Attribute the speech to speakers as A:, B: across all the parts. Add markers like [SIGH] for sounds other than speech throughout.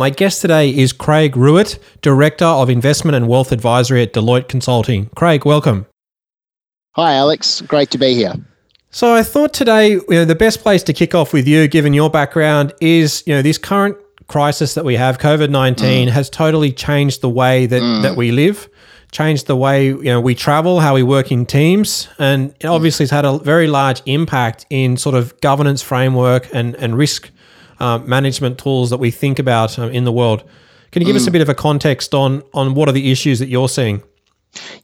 A: My guest today is Craig Rewett, Director of Investment and Wealth Advisory at Deloitte Consulting. Craig, welcome.
B: Hi, Alex. Great to be here.
A: So I thought today, you know, the best place to kick off with you, given your background, is you know this current crisis that we have, COVID nineteen, mm. has totally changed the way that mm. that we live, changed the way you know we travel, how we work in teams, and it obviously has had a very large impact in sort of governance framework and and risk uh, management tools that we think about um, in the world. Can you give mm. us a mm. bit of a context on on what are the issues that you're seeing?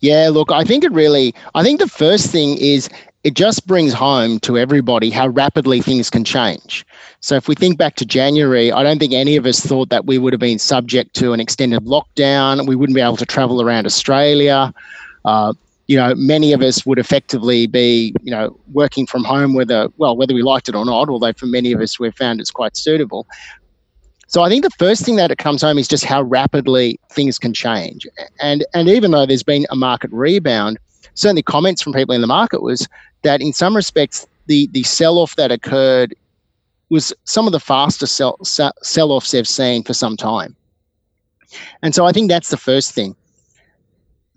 B: Yeah, look, I think it really. I think the first thing is it just brings home to everybody how rapidly things can change. So if we think back to January, I don't think any of us thought that we would have been subject to an extended lockdown. We wouldn't be able to travel around Australia. Uh, you know, many of us would effectively be, you know, working from home, whether, well, whether we liked it or not, although for many of us we've found it's quite suitable. So I think the first thing that it comes home is just how rapidly things can change. And, and even though there's been a market rebound, certainly comments from people in the market was that in some respects, the, the sell-off that occurred was some of the fastest sell, sell-offs they've seen for some time. And so I think that's the first thing.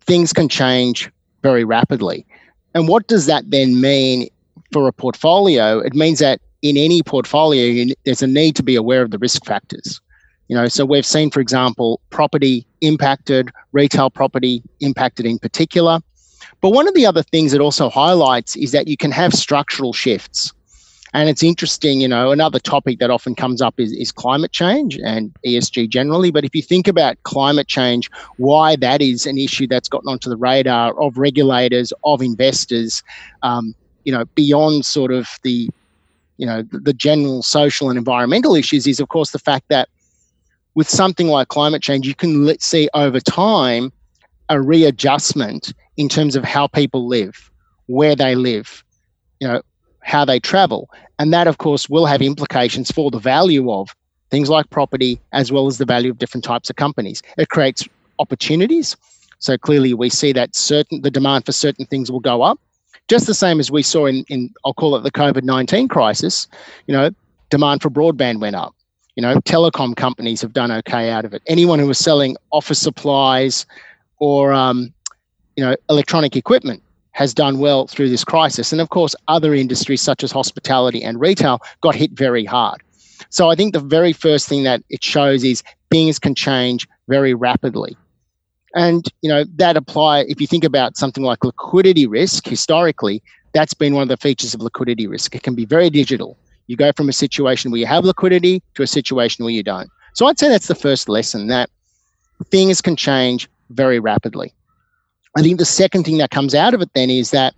B: Things can change very rapidly. And what does that then mean for a portfolio? It means that in any portfolio, you, there's a need to be aware of the risk factors. You know, so we've seen, for example, property impacted, retail property impacted in particular. But one of the other things it also highlights is that you can have structural shifts. And it's interesting, you know, another topic that often comes up is, is climate change and ESG generally. But if you think about climate change, why that is an issue that's gotten onto the radar of regulators, of investors, um, you know, beyond sort of the, you know, the, the general social and environmental issues is, of course, the fact that with something like climate change, you can see over time a readjustment in terms of how people live, where they live, you know, how they travel. And that, of course, will have implications for the value of things like property as well as the value of different types of companies. It creates opportunities. So clearly, we see that certain the demand for certain things will go up, just the same as we saw in, in I'll call it the COVID nineteen crisis. You know, demand for broadband went up. You know, telecom companies have done okay out of it. Anyone who was selling office supplies or um, you know electronic equipment has done well through this crisis. And of course, other industries such as hospitality and retail got hit very hard. So I think the very first thing that it shows is things can change very rapidly. And you know that apply if you think about something like liquidity risk historically, that's been one of the features of liquidity risk. It can be very digital. You go from a situation where you have liquidity to a situation where you don't. So I'd say that's the first lesson that things can change very rapidly. I think the second thing that comes out of it then is that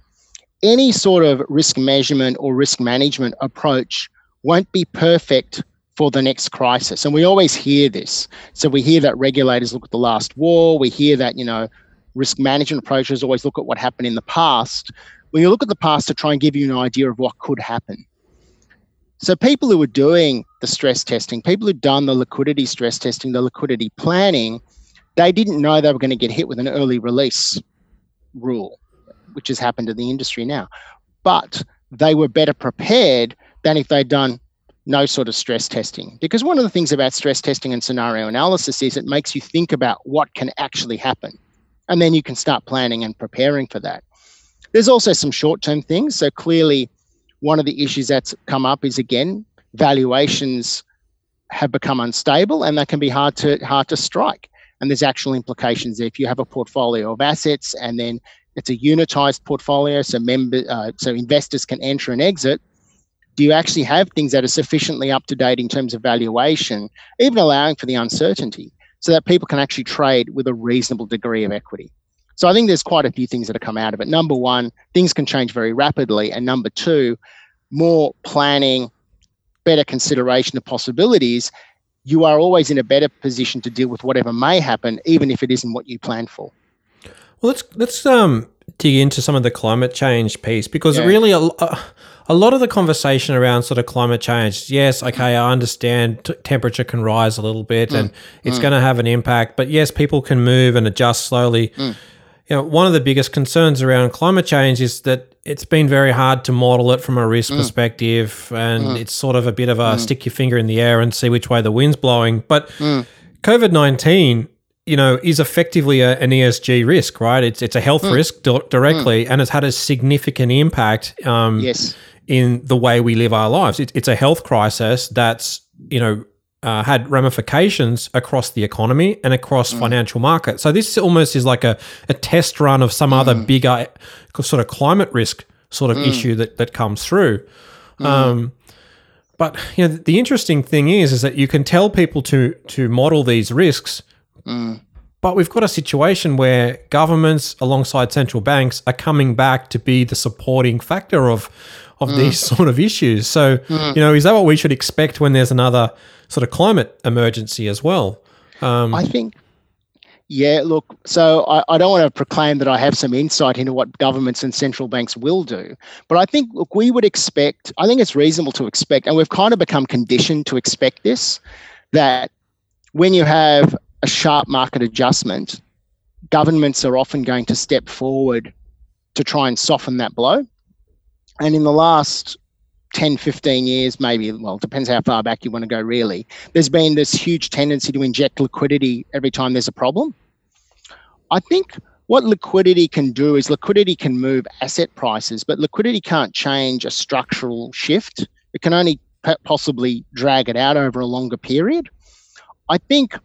B: any sort of risk measurement or risk management approach won't be perfect for the next crisis. And we always hear this. So we hear that regulators look at the last war, we hear that, you know, risk management approaches always look at what happened in the past. When you look at the past to try and give you an idea of what could happen. So people who are doing the stress testing, people who've done the liquidity stress testing, the liquidity planning, they didn't know they were going to get hit with an early release rule, which has happened to the industry now. But they were better prepared than if they'd done no sort of stress testing. Because one of the things about stress testing and scenario analysis is it makes you think about what can actually happen. And then you can start planning and preparing for that. There's also some short term things. So clearly, one of the issues that's come up is again, valuations have become unstable and that can be hard to hard to strike and there's actual implications. If you have a portfolio of assets and then it's a unitized portfolio, so member, uh, so investors can enter and exit. Do you actually have things that are sufficiently up to date in terms of valuation, even allowing for the uncertainty, so that people can actually trade with a reasonable degree of equity? So I think there's quite a few things that have come out of it. Number one, things can change very rapidly, and number two, more planning, better consideration of possibilities you are always in a better position to deal with whatever may happen, even if it isn't what you planned for.
A: Well, let's let's um, dig into some of the climate change piece because yeah. really a, a, lot of the conversation around sort of climate change. Yes, okay, I understand t- temperature can rise a little bit mm. and it's mm. going to have an impact, but yes, people can move and adjust slowly. Mm. You know, one of the biggest concerns around climate change is that it's been very hard to model it from a risk mm. perspective, and mm. it's sort of a bit of a mm. stick your finger in the air and see which way the wind's blowing. But mm. COVID nineteen, you know, is effectively a, an ESG risk, right? It's it's a health mm. risk d- directly, mm. and it's had a significant impact. Um,
B: yes.
A: In the way we live our lives, it, it's a health crisis that's you know uh, had ramifications across the economy and across mm. financial markets. So this almost is like a, a test run of some mm. other bigger sort of climate risk sort of mm. issue that, that comes through. Mm. Um, but you know the interesting thing is is that you can tell people to to model these risks, mm. but we've got a situation where governments alongside central banks are coming back to be the supporting factor of of mm. these [LAUGHS] sort of issues. So you know is that what we should expect when there's another sort of climate emergency as well.
B: Um, I think, yeah, look, so I, I, don't want to proclaim that I have some insight into what governments and central banks will do, but I think, look, we would expect, I think it's reasonable to expect, and we've kind of become conditioned to expect this, that when you have a sharp market adjustment, governments are often going to step forward to try and soften that blow. And in the last 10, 15 years, maybe, well, depends how far back you want to go, really. There's been this huge tendency to inject liquidity every time there's a problem. I think what liquidity can do is liquidity can move asset prices, but liquidity can't change a structural shift. It can only possibly drag it out over a longer period. I think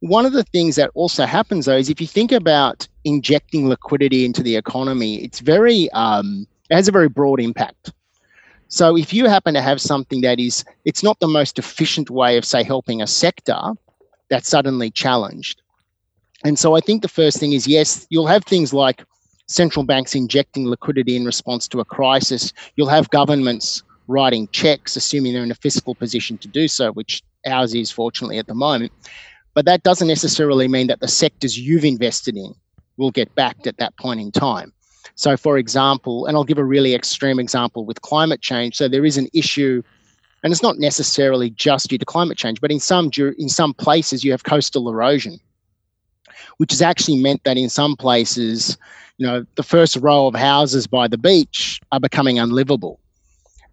B: one of the things that also happens, though, is if you think about injecting liquidity into the economy, it's very, um, it has a very broad impact. So if you happen to have something that is, it's not the most efficient way of, say, helping a sector, that's suddenly challenged. And so I think the first thing is yes, you'll have things like central banks injecting liquidity in response to a crisis. You'll have governments writing checks, assuming they're in a fiscal position to do so, which ours is fortunately at the moment. But that doesn't necessarily mean that the sectors you've invested in will get backed at that point in time. So, for example, and I'll give a really extreme example with climate change. So, there is an issue, and it's not necessarily just due to climate change, but in some in some places you have coastal erosion, which has actually meant that in some places, you know, the first row of houses by the beach are becoming unlivable.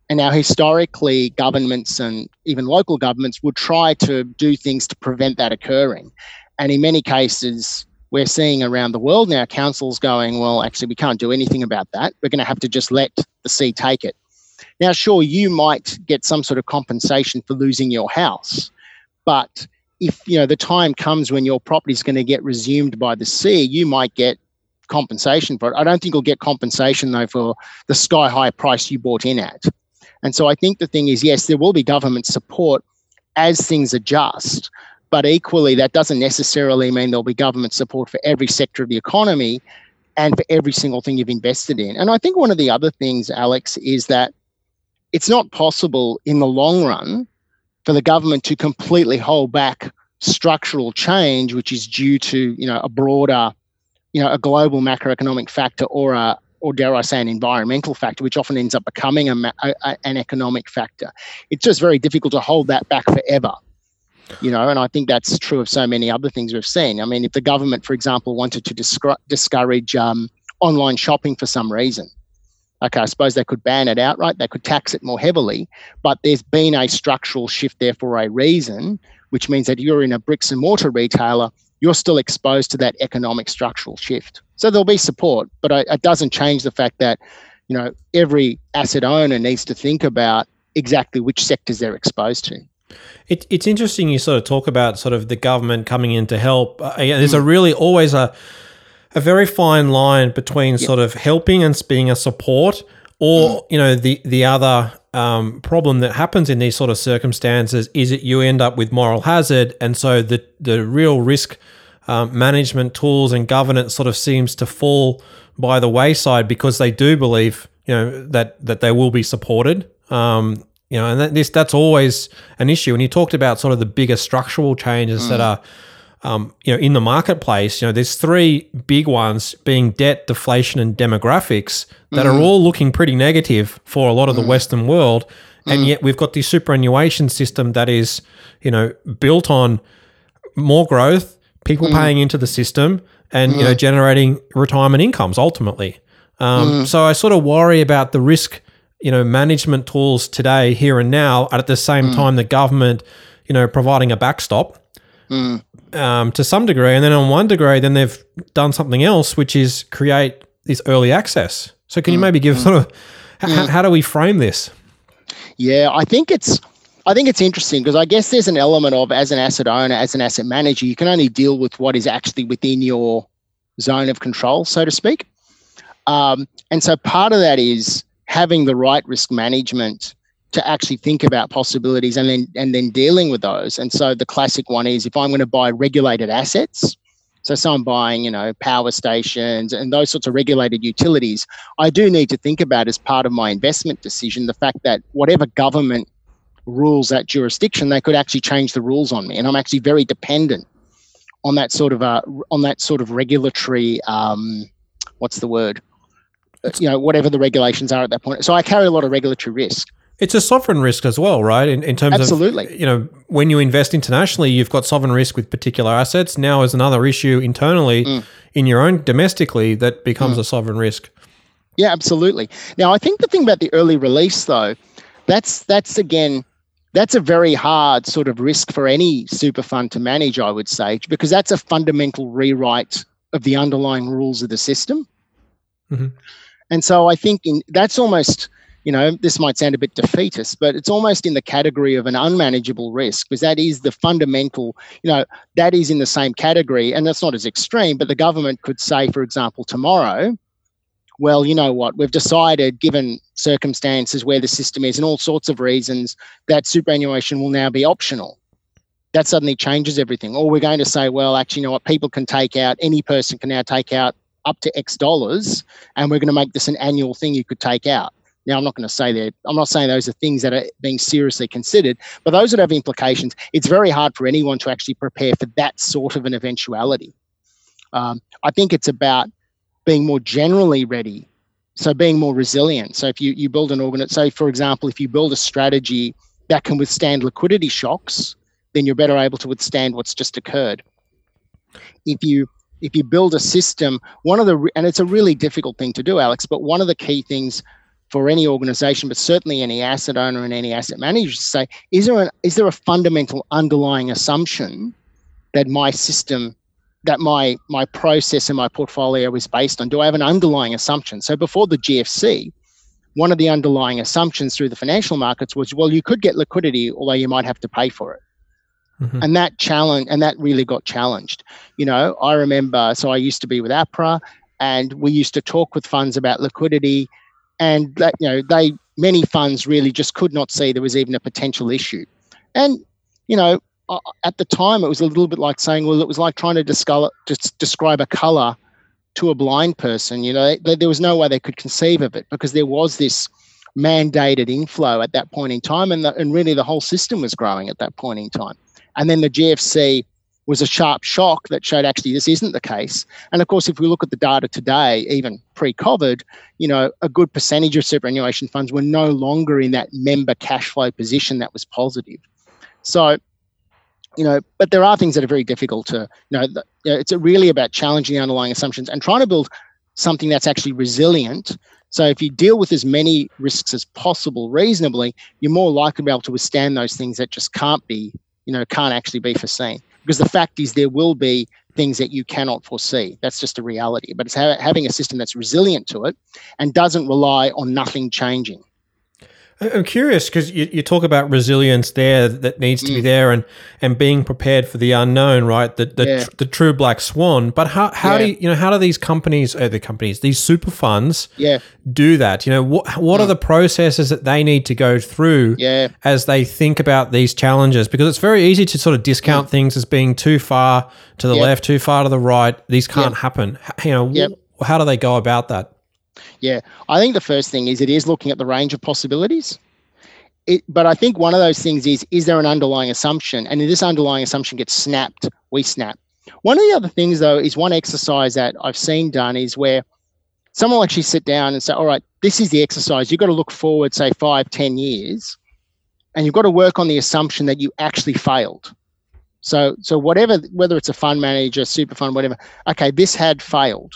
B: And now, historically, governments and even local governments would try to do things to prevent that occurring. And in many cases, we're seeing around the world now councils going, well, actually, we can't do anything about that. We're going to have to just let the sea take it. Now, sure, you might get some sort of compensation for losing your house, but if you know the time comes when your property is going to get resumed by the sea, you might get compensation for it. I don't think you'll get compensation though for the sky high price you bought in at. And so I think the thing is, yes, there will be government support as things adjust, but equally, that doesn't necessarily mean there'll be government support for every sector of the economy and for every single thing you've invested in. And I think one of the other things, Alex, is that it's not possible in the long run for the government to completely hold back structural change, which is due to you know a broader, you know, a global macroeconomic factor or a or dare I say an environmental factor, which often ends up becoming a, a, an economic factor. It's just very difficult to hold that back forever you know and i think that's true of so many other things we've seen. I mean if the government for example wanted to discourage um, online shopping for some reason okay i suppose they could ban it outright they could tax it more heavily but there's been a structural shift there for a reason which means that you're in a bricks and mortar retailer you're still exposed to that economic structural shift. So there'll be support but it doesn't change the fact that you know every asset owner needs to think about exactly which sectors they're exposed to
A: it, it's interesting you sort of talk about sort of the government coming in to help. Uh, there's mm. a really always a a very fine line between yep. sort of helping and being a support, or mm. you know the the other um, problem that happens in these sort of circumstances is that you end up with moral hazard, and so the the real risk um, management tools and governance sort of seems to fall by the wayside because they do believe you know that that they will be supported um, you know, and that, this that's always an issue. And you talked about sort of the bigger structural changes mm. that are, um, you know, in the marketplace. You know, there's three big ones being debt, deflation, and demographics that mm. are all looking pretty negative for a lot of the mm. Western world. And mm. yet we've got this superannuation system that is, you know, built on more growth, people mm. paying into the system, and you know, generating retirement incomes ultimately. Um, So I sort of worry about the risk you know management tools today here and now at the same mm. time the government you know providing a backstop mm. um, to some degree and then on one degree then they've done something else which is create this early access so can mm. you maybe give mm. sort of h- mm. how do we frame this
B: yeah i think it's I think it's interesting because I guess there's an element of as an asset owner, as an asset manager, you can only deal with what is actually within your zone of control, so to speak. Um, and so part of that is having the right risk management to actually think about possibilities and then and then dealing with those. And so the classic one is if I'm going to buy regulated assets, so so I'm buying, you know, power stations and those sorts of regulated utilities, I do need to think about as part of my investment decision the fact that whatever government rules that jurisdiction, they could actually change the rules on me, and I'm actually very dependent on that sort of uh, on that sort of regulatory um, what's the word you know whatever the regulations are at that point. So I carry a lot of regulatory risk.
A: It's a sovereign risk as well, right? In, in terms
B: Absolutely.
A: of, you know, when you invest internationally, you've got sovereign risk with particular assets. Now, as another issue internally mm. in your own domestically, that becomes mm. a sovereign risk.
B: Yeah, absolutely. Now, I think the thing about the early release, though, that's that's again, that's a very hard sort of risk for any super fund to manage. I would say because that's a fundamental rewrite of the underlying rules of the system. Mm-hmm. And so I think in, that's almost, you know, this might sound a bit defeatist, but it's almost in the category of an unmanageable risk because that is the fundamental, you know, that is in the same category. And that's not as extreme, but the government could say, for example, tomorrow, well, you know what, we've decided, given circumstances where the system is and all sorts of reasons, that superannuation will now be optional. That suddenly changes everything. Or we're going to say, well, actually, you know what, people can take out, any person can now take out up to X dollars, and we're going to make this an annual thing you could take out. Now, I'm not going to say that. I'm not saying those are things that are being seriously considered, but those that have implications. It's very hard for anyone to actually prepare for that sort of an eventuality. Um, I think it's about being more generally ready. So being more resilient. So if you, you build an organ, say for example, if you build a strategy that can withstand liquidity shocks, then you're better able to withstand what's just occurred. If you if you build a system, one of the, and it's a really difficult thing to do, Alex, but one of the key things for any organization, but certainly any asset owner and any asset manager to say, is there, an, is there a fundamental underlying assumption that my system, that my, my process and my portfolio is based on? Do I have an underlying assumption? So before the GFC, one of the underlying assumptions through the financial markets was, well, you could get liquidity, although you might have to pay for it. Mm-hmm. And that challenge, and that really got challenged. You know, I remember, so I used to be with APRA, and we used to talk with funds about liquidity, and that you know they many funds really just could not see there was even a potential issue, and you know at the time it was a little bit like saying, well, it was like trying to discolor, describe a color to a blind person. You know, they, there was no way they could conceive of it because there was this mandated inflow at that point in time, and the, and really the whole system was growing at that point in time. And then the GFC was a sharp shock that showed actually this isn't the case. And of course, if we look at the data today, even pre-COVID, you know, a good percentage of superannuation funds were no longer in that member cash flow position that was positive. So, you know, but there are things that are very difficult to, you know, it's really about challenging the underlying assumptions and trying to build something that's actually resilient. So if you deal with as many risks as possible reasonably, you're more likely to be able to withstand those things that just can't be you know can't actually be foreseen. Because the fact is there will be things that you cannot foresee. That's just a reality. But it's ha- having a system that's resilient to it and doesn't rely on nothing changing
A: I'm curious because you, you talk about resilience there that needs to mm. be there and, and being prepared for the unknown, right? The the, yeah. tr- the true black swan. But how, how yeah. do you, you know how do these companies, uh, the companies, these super funds,
B: yeah.
A: do that? You know what what mm. are the processes that they need to go through
B: yeah.
A: as they think about these challenges? Because it's very easy to sort of discount mm. things as being too far to the left, too far to the right. These can't happen. You know, how do they go about that?
B: Yeah, I think the first thing is it is looking at the range of possibilities. it, but I think one of those things is is there an underlying assumption? And if this underlying assumption gets snapped, we snap. One of the other things, though, is one exercise that I've seen done is where someone will actually sit down and say, all right, this is the exercise. You've got to look forward, say, five, ten years, and you've got to work on the assumption that you actually failed. So, so whatever, whether it's a fund manager, super fund, whatever, okay, this had failed.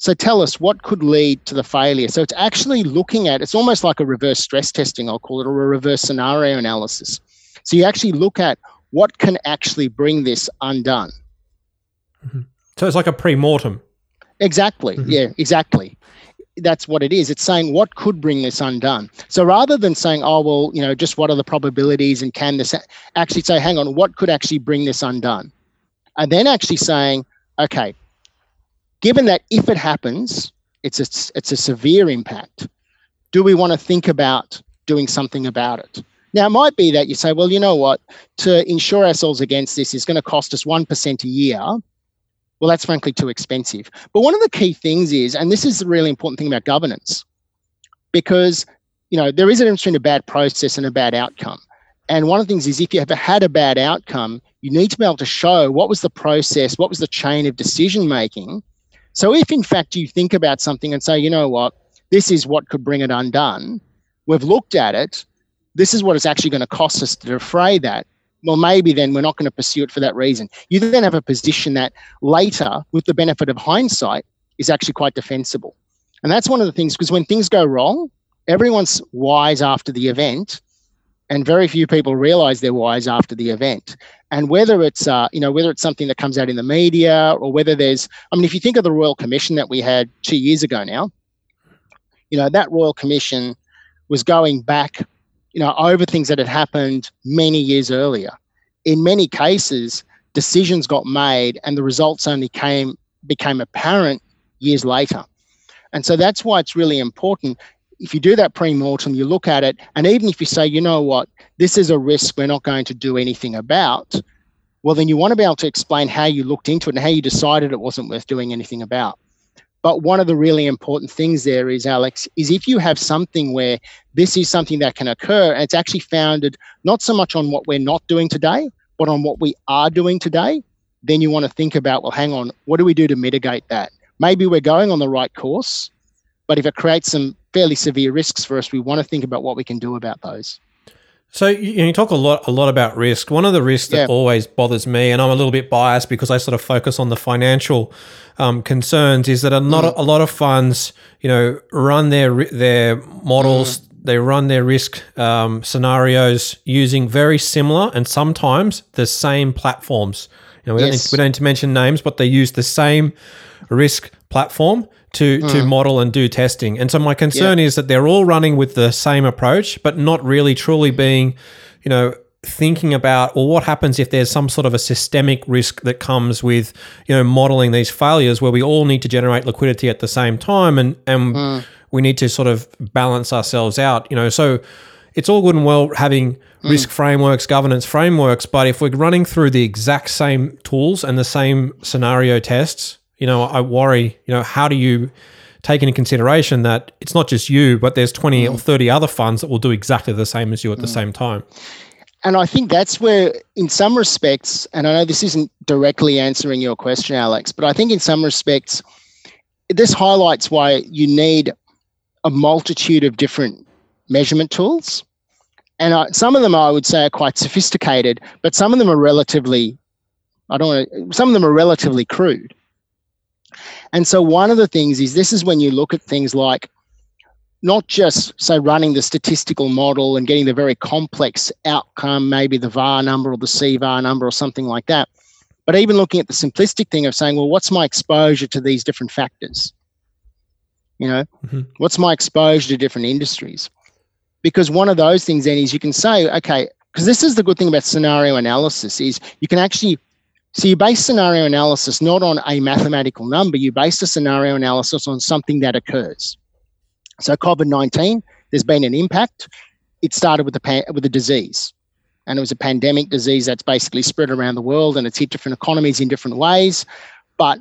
B: So tell us what could lead to the failure. So it's actually looking at, it's almost like a reverse stress testing, I'll call it, or a reverse scenario analysis. So you actually look at what can actually bring this undone.
A: Mm-hmm. So it's like a pre-mortem.
B: Exactly. Mm-hmm. Yeah, exactly. That's what it is. It's saying what could bring this undone. So rather than saying, oh, well, you know, just what are the probabilities and can this actually say, hang on, what could actually bring this undone? And then actually saying, okay, given that if it happens, it's a, it's a severe impact, do we want to think about doing something about it? Now, it might be that you say, well, you know what, to insure ourselves against this is going to cost us 1% a year well, that's frankly too expensive. But one of the key things is, and this is the really important thing about governance, because you know there is a difference between a bad process and a bad outcome. And one of the things is if you have had a bad outcome, you need to be able to show what was the process, what was the chain of decision making. So if in fact you think about something and say, you know what, this is what could bring it undone, we've looked at it, this is what it's actually going to cost us to defray that well, maybe then we're not going to pursue it for that reason. You then have a position that later, with the benefit of hindsight, is actually quite defensible. And that's one of the things because when things go wrong, everyone's wise after the event, and very few people realize they're wise after the event. And whether it's uh, you know whether it's something that comes out in the media or whether there's I mean if you think of the Royal Commission that we had two years ago now, you know that Royal Commission was going back you know, over things that had happened many years earlier. In many cases, decisions got made and the results only came became apparent years later. And so that's why it's really important. If you do that pre-mortem, you look at it, and even if you say, you know what, this is a risk we're not going to do anything about, well, then you want to be able to explain how you looked into it and how you decided it wasn't worth doing anything about. But one of the really important things there is, Alex, is if you have something where this is something that can occur, and it's actually founded not so much on what we're not doing today, but on what we are doing today, then you want to think about, well, hang on, what do we do to mitigate that? Maybe we're going on the right course, but if it creates some fairly severe risks for us, we want to think about what we can do about those.
A: So you, talk a lot a lot about risk. One of the risks that yeah. always bothers me, and I'm a little bit biased because I sort of focus on the financial um, concerns, is that a lot mm. of, a lot of funds, you know, run their their models, mm. they run their risk um, scenarios using very similar and sometimes the same platforms. You know, we, yes. don't we don't need to mention names, but they use the same risk platform to mm. to model and do testing. And so my concern yeah. is that they're all running with the same approach, but not really truly being, you know, thinking about well what happens if there's some sort of a systemic risk that comes with you know modeling these failures where we all need to generate liquidity at the same time and and mm. we need to sort of balance ourselves out you know so it's all good and well having mm. risk frameworks governance frameworks but if we're running through the exact same tools and the same scenario tests you know, I worry, you know, how do you take into consideration that it's not just you, but there's 20 mm. or 30 other funds that will do exactly the same as you at mm. the same time?
B: And I think that's where, in some respects, and I know this isn't directly answering your question, Alex, but I think in some respects, this highlights why you need a multitude of different measurement tools. And I, some of them I would say are quite sophisticated, but some of them are relatively, I don't want to, some of them are relatively crude. And so one of the things is this is when you look at things like not just say running the statistical model and getting the very complex outcome, maybe the VAR number or the CVAR number or something like that, but even looking at the simplistic thing of saying, well, what's my exposure to these different factors? You know, mm-hmm. what's my exposure to different industries? Because one of those things then is you can say, okay, because this is the good thing about scenario analysis is you can actually so you base scenario analysis not on a mathematical number, you base the scenario analysis on something that occurs. So COVID 19, there's been an impact. It started with the, pan- with a disease. And it was a pandemic disease that's basically spread around the world and it's hit different economies in different ways. But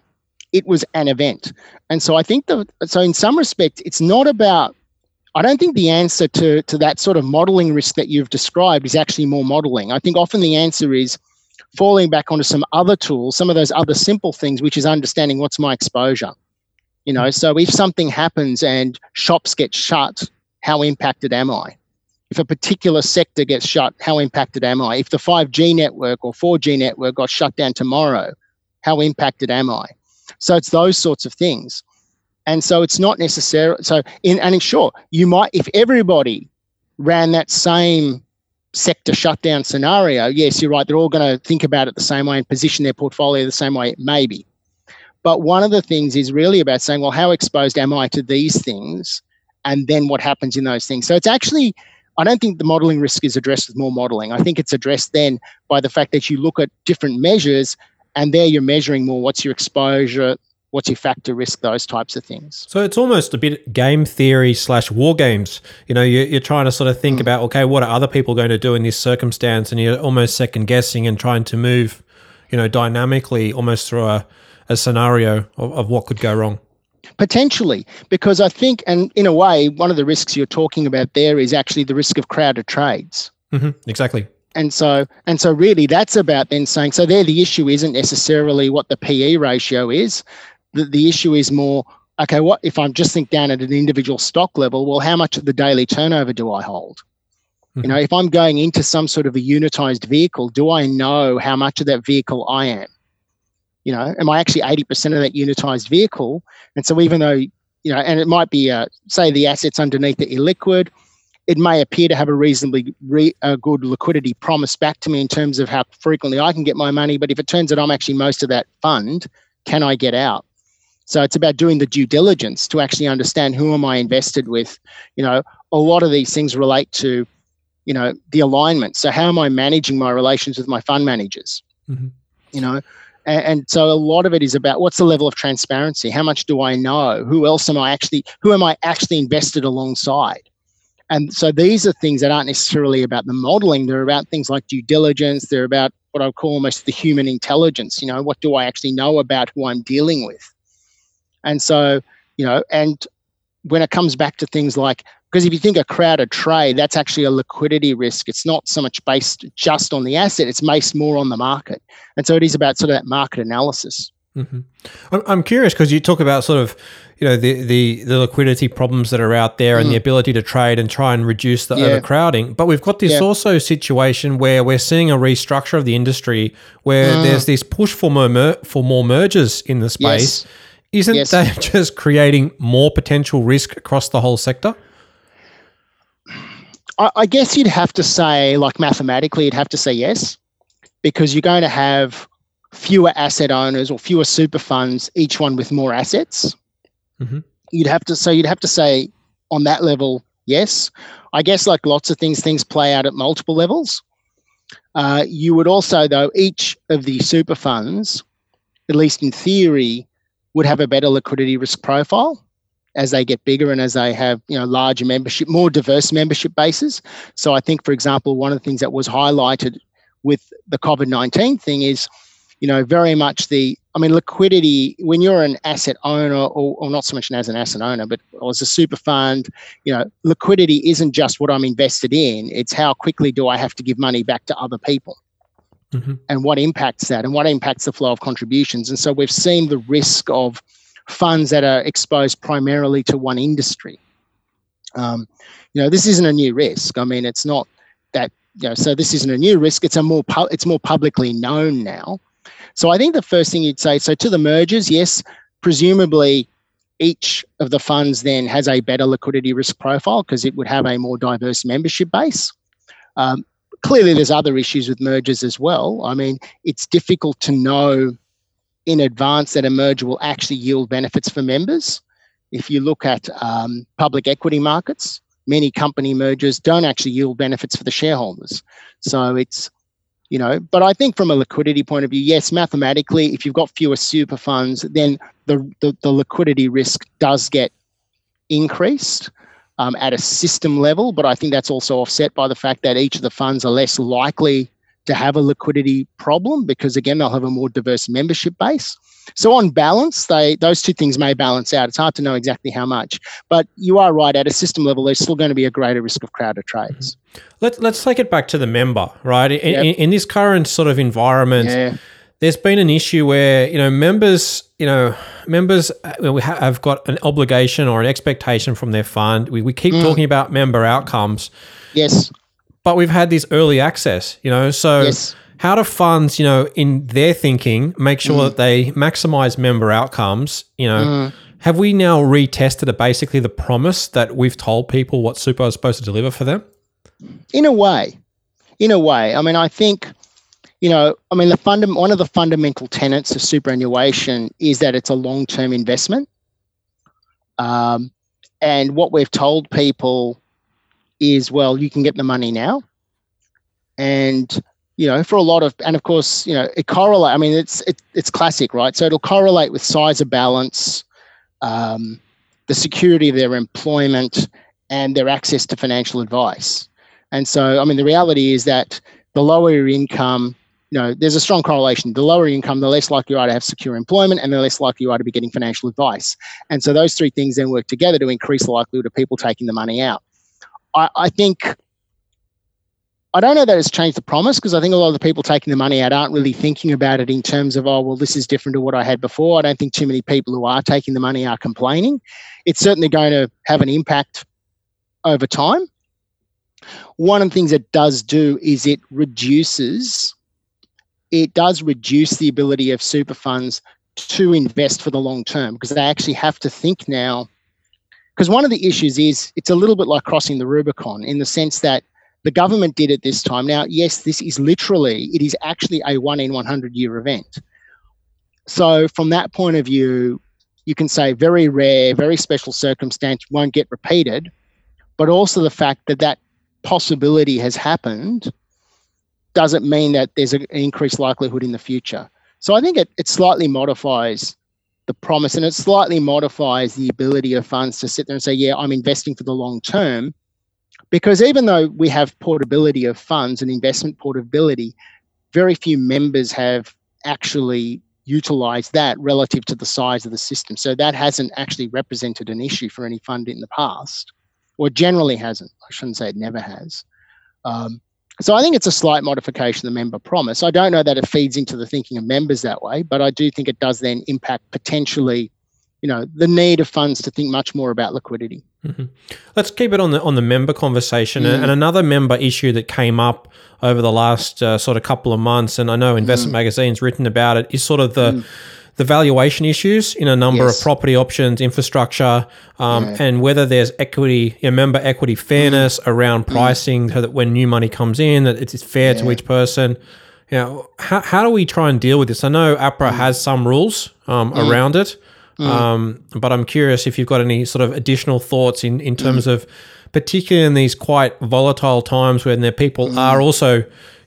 B: it was an event. And so I think that, so in some respects, it's not about I don't think the answer to, to that sort of modeling risk that you've described is actually more modeling. I think often the answer is falling back onto some other tools, some of those other simple things, which is understanding what's my exposure. You know, so if something happens and shops get shut, how impacted am I? If a particular sector gets shut, how impacted am I? If the 5G network or 4G network got shut down tomorrow, how impacted am I? So it's those sorts of things. And so it's not necessary. so in and in short, you might if everybody ran that same sector shutdown scenario, yes, you're right, they're all going to think about it the same way and position their portfolio the same way, maybe. But one of the things is really about saying, well, how exposed am I to these things? And then what happens in those things. So it's actually, I don't think the modeling risk is addressed with more modeling. I think it's addressed then by the fact that you look at different measures and there you're measuring more what's your exposure, what's your factor risk, those types of things.
A: So it's almost a bit game theory slash war games. You know, you're, you're trying to sort of think mm. about, okay, what are other people going to do in this circumstance? And you're almost second guessing and trying to move, you know, dynamically almost through a, a scenario of, of what could go wrong.
B: Potentially, because I think, and in a way, one of the risks you're talking about there is actually the risk of crowded trades.
A: Mm-hmm, exactly
B: and so and so really that's about then saying so there the issue isn't necessarily what the pe ratio is the, the issue is more okay what if i'm just think down at an individual stock level well how much of the daily turnover do i hold mm-hmm. you know if i'm going into some sort of a unitized vehicle do i know how much of that vehicle i am you know am i actually 80% of that unitized vehicle and so even though you know and it might be uh, say the assets underneath it illiquid it may appear to have a reasonably re, a good liquidity promise back to me in terms of how frequently I can get my money. But if it turns out I'm actually most of that fund, can I get out? So it's about doing the due diligence to actually understand who am I invested with. You know, a lot of these things relate to, you know, the alignment. So how am I managing my relations with my fund managers? Mm-hmm. You know, and, and so a lot of it is about what's the level of transparency? How much do I know? Who else am I actually? Who am I actually invested alongside? And so these are things that aren't necessarily about the modeling. They're about things like due diligence. They're about what I call almost the human intelligence. You know, what do I actually know about who I'm dealing with? And so, you know, and when it comes back to things like, because if you think a crowded trade, that's actually a liquidity risk. It's not so much based just on the asset, it's based more on the market. And so it is about sort of that market analysis.
A: Mm-hmm. I'm, I'm curious because you talk about sort of, you know, the, the, the liquidity problems that are out there mm. and the mm. ability to trade and try and reduce the yeah. overcrowding. But we've got this yeah. also situation where we're seeing a restructure of the industry where mm. there's this push for more for more mergers in the space. Yes. Isn't yes. that [LAUGHS] just creating more potential risk across the whole sector?
B: I, I guess you'd have to say, like mathematically, you'd have to say yes, because you're going to have fewer asset owners or fewer super funds, each one with more assets. Mm-hmm. You'd have to so you'd have to say on that level, yes. I guess like lots of things, things play out at multiple levels. Uh, you would also, though, each of the super funds, at least in theory, would have a better liquidity risk profile as they get bigger and as they have you know larger membership more diverse membership bases so i think for example one of the things that was highlighted with the covid-19 thing is you know, very much the, I mean, liquidity, when you're an asset owner, or, or not so much as an asset owner, but as a super fund, you know, liquidity isn't just what I'm invested in, it's how quickly do I have to give money back to other people. Mm-hmm. And what impacts that, and what impacts the flow of contributions. And so we've seen the risk of funds that are exposed primarily to one industry. Um, you know, this isn't a new risk. I mean, it's not that you know, so this isn't a new risk. It's a more pu- it's more publicly known now. So I think the first thing you'd say, so to the mergers, yes, presumably each of the funds then has a better liquidity risk profile because it would have a more diverse membership base. Um, clearly, there's other issues with mergers as well. I mean, it's difficult to know in advance that a merger will actually yield benefits for members. If you look at um, public equity markets, many company mergers don't actually yield benefits for the shareholders. So it's you know but i think from a liquidity point of view yes mathematically if you've got fewer super funds then the the, the liquidity risk does get increased um, at a system level but i think that's also offset by the fact that each of the funds are less likely to have a liquidity problem because again they'll have a more diverse membership base. So on balance, they those two things may balance out. It's hard to know exactly how much, but you are right. At a system level, there's still going to be a greater risk of crowded trades.
A: Mm-hmm. Let's let's take it back to the member, right? In, yep. in, in this current sort of environment. Yeah there's been an issue where you know members you know members uh, we have got an obligation or an expectation from their fund we, we keep mm. talking about member outcomes
B: yes
A: but we've had this early access you know so yes. how do funds you know in their thinking make sure mm. that they maximize member outcomes you know mm. have we now retested basically the promise that we've told people what super is supposed to deliver for them
B: in a way in a way i mean i think you know, I mean, the funda- one of the fundamental tenets of superannuation is that it's a long term investment. Um, and what we've told people is, well, you can get the money now. And, you know, for a lot of, and of course, you know, it correlate. I mean, it's it, it's classic, right? So it'll correlate with size of balance, um, the security of their employment, and their access to financial advice. And so, I mean, the reality is that the lower your income, you know, there's a strong correlation. The lower income, the less likely you are to have secure employment, and the less likely you are to be getting financial advice. And so those three things then work together to increase the likelihood of people taking the money out. I, I think I don't know that it's changed the promise because I think a lot of the people taking the money out aren't really thinking about it in terms of, oh, well, this is different to what I had before. I don't think too many people who are taking the money are complaining. It's certainly going to have an impact over time. One of the things it does do is it reduces it does reduce the ability of super funds to invest for the long term because they actually have to think now. Because one of the issues is it's a little bit like crossing the Rubicon in the sense that the government did it this time. Now, yes, this is literally, it is actually a one in 100 year event. So, from that point of view, you can say very rare, very special circumstance won't get repeated, but also the fact that that possibility has happened doesn't mean that there's an increased likelihood in the future. So I think it, it slightly modifies the promise and it slightly modifies the ability of funds to sit there and say, yeah, I'm investing for the long term. Because even though we have portability of funds and investment portability, very few members have actually utilized that relative to the size of the system. So that hasn't actually represented an issue for any fund in the past, or generally hasn't. I shouldn't say it never has. Um, so I think it's a slight modification of the member promise. I don't know that it feeds into the thinking of members that way, but I do think it does then impact potentially, you know, the need of funds to think much more about liquidity.
A: Mm-hmm. Let's keep it on the on the member conversation. Mm. And another member issue that came up over the last uh, sort of couple of months, and I know Investment mm. Magazine's written about it, is sort of the mm the valuation issues in a number yes. of property options, infrastructure, um, yeah. and whether there's equity, you know, member equity fairness mm. around mm. pricing mm. so that when new money comes in, that it's fair yeah. to each person. You know, how, how do we try and deal with this? I know APRA mm. has some rules um, mm. around it, mm. um, but I'm curious if you've got any sort of additional thoughts in, in terms of, particularly in these quite volatile times when the people are also,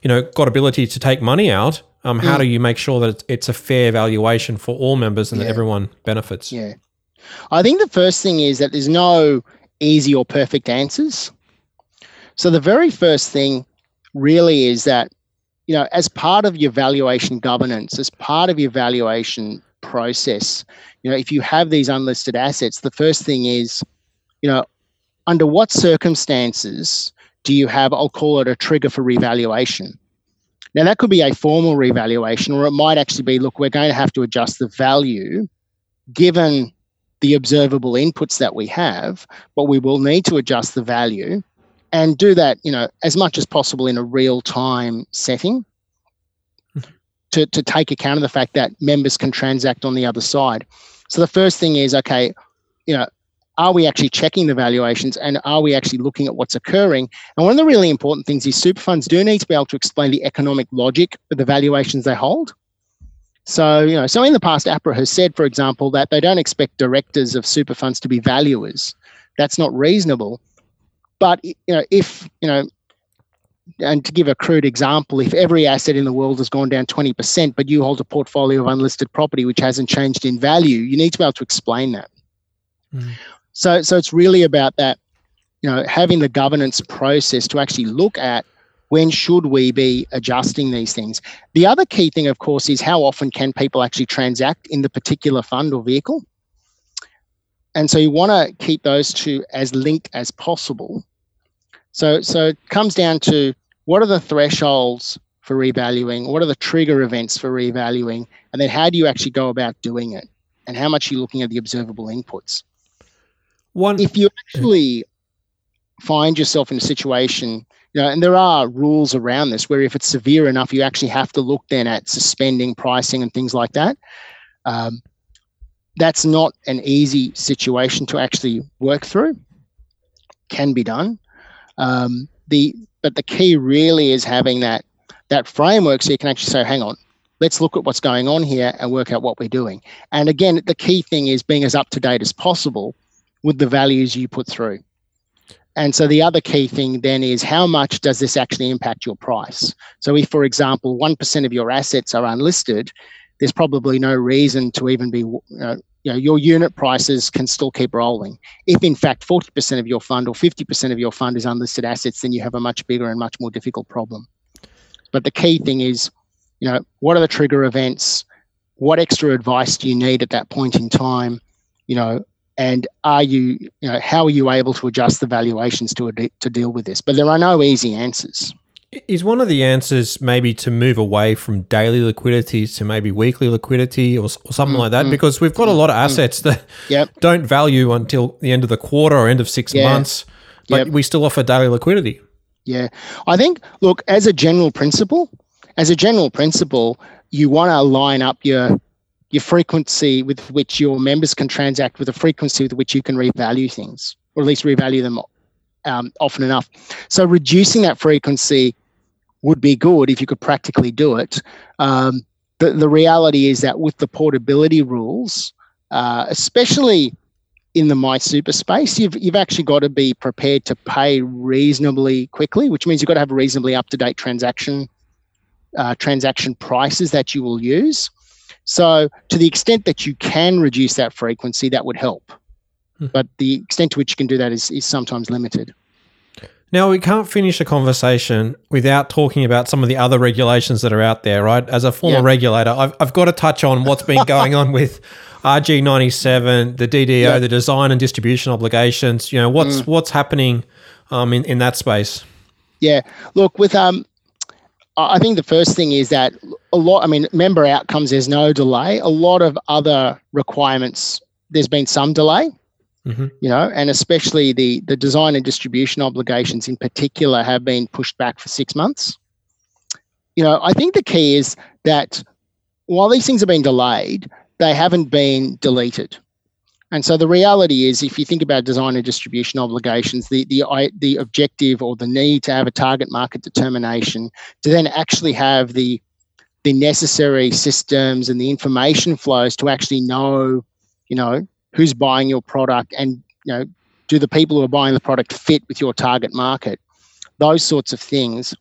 A: you know, got ability to take money out um, how mm. do you make sure that it's, it's, a fair valuation for all members and yeah. that everyone benefits?
B: Yeah. I think the first thing is that there's no easy or perfect answers. So the very first thing really is that, you know, as part of your valuation governance, as part of your valuation process, you know, if you have these unlisted assets, the first thing is, you know, under what circumstances do you have, I'll call it a trigger for revaluation? Now, that could be a formal revaluation, or it might actually be look, we're going to have to adjust the value given the observable inputs that we have, but we will need to adjust the value and do that, you know, as much as possible in a real time setting [LAUGHS] to, to take account of the fact that members can transact on the other side. So the first thing is, okay, you know, are we actually checking the valuations and are we actually looking at what's occurring? And one of the really important things is super funds do need to be able to explain the economic logic of the valuations they hold. So, you know, so in the past, APRA has said, for example, that they don't expect directors of super funds to be valuers. That's not reasonable. But, you know, if, you know, and to give a crude example, if every asset in the world has gone down 20%, but you hold a portfolio of unlisted property which hasn't changed in value, you need to be able to explain that. Mm. So, so it's really about that, you know, having the governance process to actually look at when should we be adjusting these things? The other key thing, of course, is how often can people actually transact in the particular fund or vehicle? And so you want to keep those two as linked as possible. So, so it comes down to what are the thresholds for revaluing? What are the trigger events for revaluing? And then how do you actually go about doing it? And how much are you looking at the observable inputs? One, if you actually find yourself in a situation you know, and there are rules around this where if it's severe enough, you actually have to look then at suspending pricing and things like that. Um, that's not an easy situation to actually work through. Can be done. Um, the but the key really is having that that framework so you can actually say, hang on, let's look at what's going on here and work out what we're doing. And again, the key thing is being as up to date as possible with the values you put through. And so the other key thing then is how much does this actually impact your price? So if, for example, 1% of your assets are unlisted, there's probably no reason to even be, uh, you know, your unit prices can still keep rolling. If in fact 40% of your fund or 50% of your fund is unlisted assets, then you have a much bigger and much more difficult problem. But the key thing is, you know, what are the trigger events? What extra advice do you need at that point in time? You know, and are you, you know, how are you able to adjust the valuations to to deal with this? But there are no easy answers.
A: Is one of the answers maybe to move away from daily liquidity to maybe weekly liquidity or, or something mm, like that? Mm, because we've got a lot of mm, assets mm, that yep. don't value until the end of the quarter or end of six yeah. months, but yep. we still offer daily liquidity.
B: Yeah. I think, look, as a general principle, as a general principle, you want to line up your your frequency with which your members can transact with the frequency with which you can revalue things, or at least revalue them um, often enough. So reducing that frequency would be good if you could practically do it. Um, the, the reality is that with the portability rules, uh, especially in the MySuper space, you've, you've actually got to be prepared to pay reasonably quickly, which means you've got to have reasonably up-to-date transaction uh, transaction prices that you will use. So, to the extent that you can reduce that frequency, that would help. Hmm. But the extent to which you can do that is, is sometimes limited.
A: Now, we can't finish a conversation without talking about some of the other regulations that are out there, right? As a former yeah. regulator, I've, I've got to touch on what's been going on with RG97, the DDO, yeah. the design and distribution obligations. You know, what's mm. what's happening um, in, in that space?
B: Yeah, look, with um, I think the first thing is that a lot, I mean, member outcomes, there's no delay. A lot of other requirements, there's been some delay, mm-hmm. you know, and especially the, the design and distribution obligations in particular have been pushed back for six months. You know, I think the key is that while these things have been delayed, they haven't been deleted. And so the reality is, if you think about design and distribution obligations, the, the, the objective or the need to have a target market determination to then actually have the, the necessary systems and the information flows to actually know, you know, who's buying your product and, you know, do the people who are buying the product fit with your target market? Those sorts of things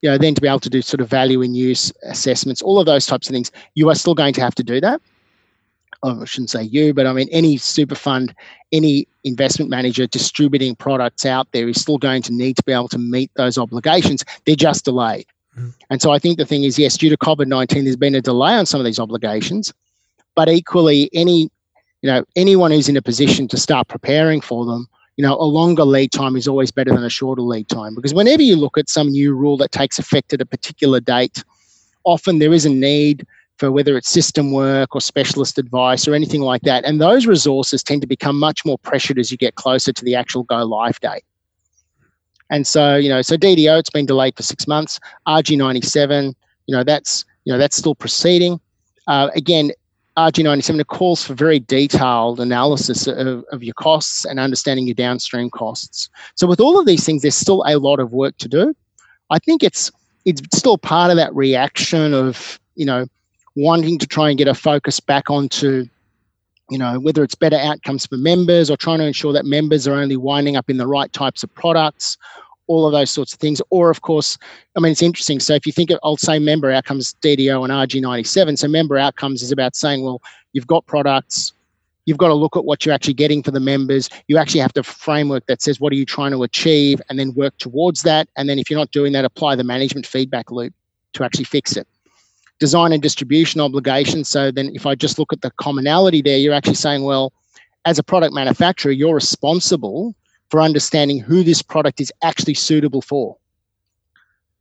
B: you know, then to be able to do sort of value in use assessments, all of those types of things, you are still going to have to do that. I shouldn't say you, but I mean any super fund, any investment manager distributing products out there is still going to need to be able to meet those obligations. They're just delayed. Mm. And so I think the thing is, yes, due to COVID 19, there's been a delay on some of these obligations, but equally, any you know anyone who's in a position to start preparing for them you know a longer lead time is always better than a shorter lead time because whenever you look at some new rule that takes effect at a particular date often there is a need for whether it's system work or specialist advice or anything like that. And those resources tend to become much more pressured as you get closer to the actual go live date. And so, you know, so DDO, it's been delayed for six months. RG97, you know, that's, you know, that's still proceeding. Uh, again, RG97 it calls for very detailed analysis of, of your costs and understanding your downstream costs. So with all of these things, there's still a lot of work to do. I think it's it's still part of that reaction of, you know, wanting to try and get a focus back onto you know whether it's better outcomes for members or trying to ensure that members are only winding up in the right types of products all of those sorts of things or of course i mean it's interesting so if you think of i'll say member outcomes ddo and rg97 so member outcomes is about saying well you've got products you've got to look at what you're actually getting for the members. You actually have to framework that says what are you trying to achieve and then work towards that. And then if you're not doing that, apply the management feedback loop to actually fix it. Design and distribution obligations. So then if I just look at the commonality there, you're actually saying, well, as a product manufacturer, you're responsible for understanding who this product is actually suitable for.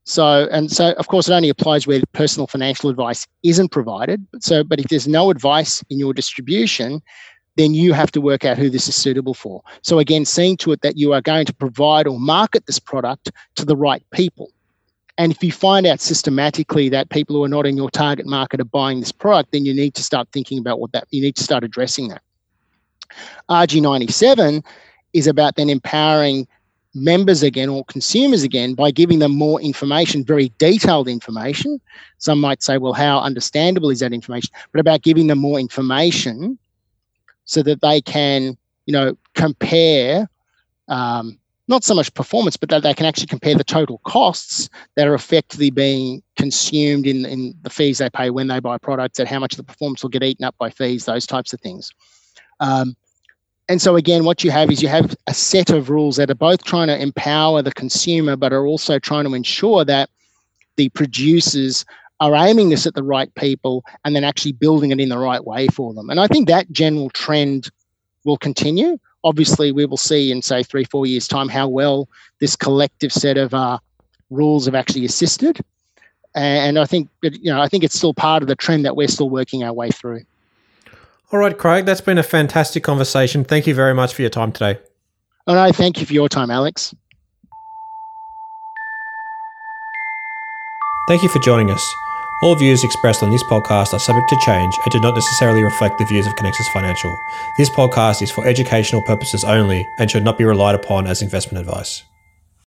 B: So, and so, of course, it only applies where personal financial advice isn't provided. So, but if there's no advice in your distribution, then you have to work out who this is suitable for. So, again, seeing to it that you are going to provide or market this product to the right people. And if you find out systematically that people who are not in your target market are buying this product, then you need to start thinking about what that, you need to start addressing that. RG97 is about then empowering members again or consumers again by giving them more information, very detailed information. Some might say, well, how understandable is that information? But about giving them more information so that they can, you know, compare um, not so much performance, but that they can actually compare the total costs that are effectively being consumed in, in the fees they pay when they buy products, and how much the performance will get eaten up by fees, those types of things. Um, and so again, what you have is you have a set of rules that are both trying to empower the consumer, but are also trying to ensure that the producers are aiming this at the right people and then actually building it in the right way for them. And I think that general trend will continue. Obviously, we will see in say three, four years' time how well this collective set of uh, rules have actually assisted. And I think you know I think it's still part of the trend that we're still working our way through.
A: All right, Craig, that's been a fantastic conversation. Thank you very much for your time today.
B: Oh, no, thank you for your time, Alex.
A: Thank you for joining us. All views expressed on this podcast are subject to change and do not necessarily reflect the views of Conexus Financial. This podcast is for educational purposes only and should not be relied upon as investment advice.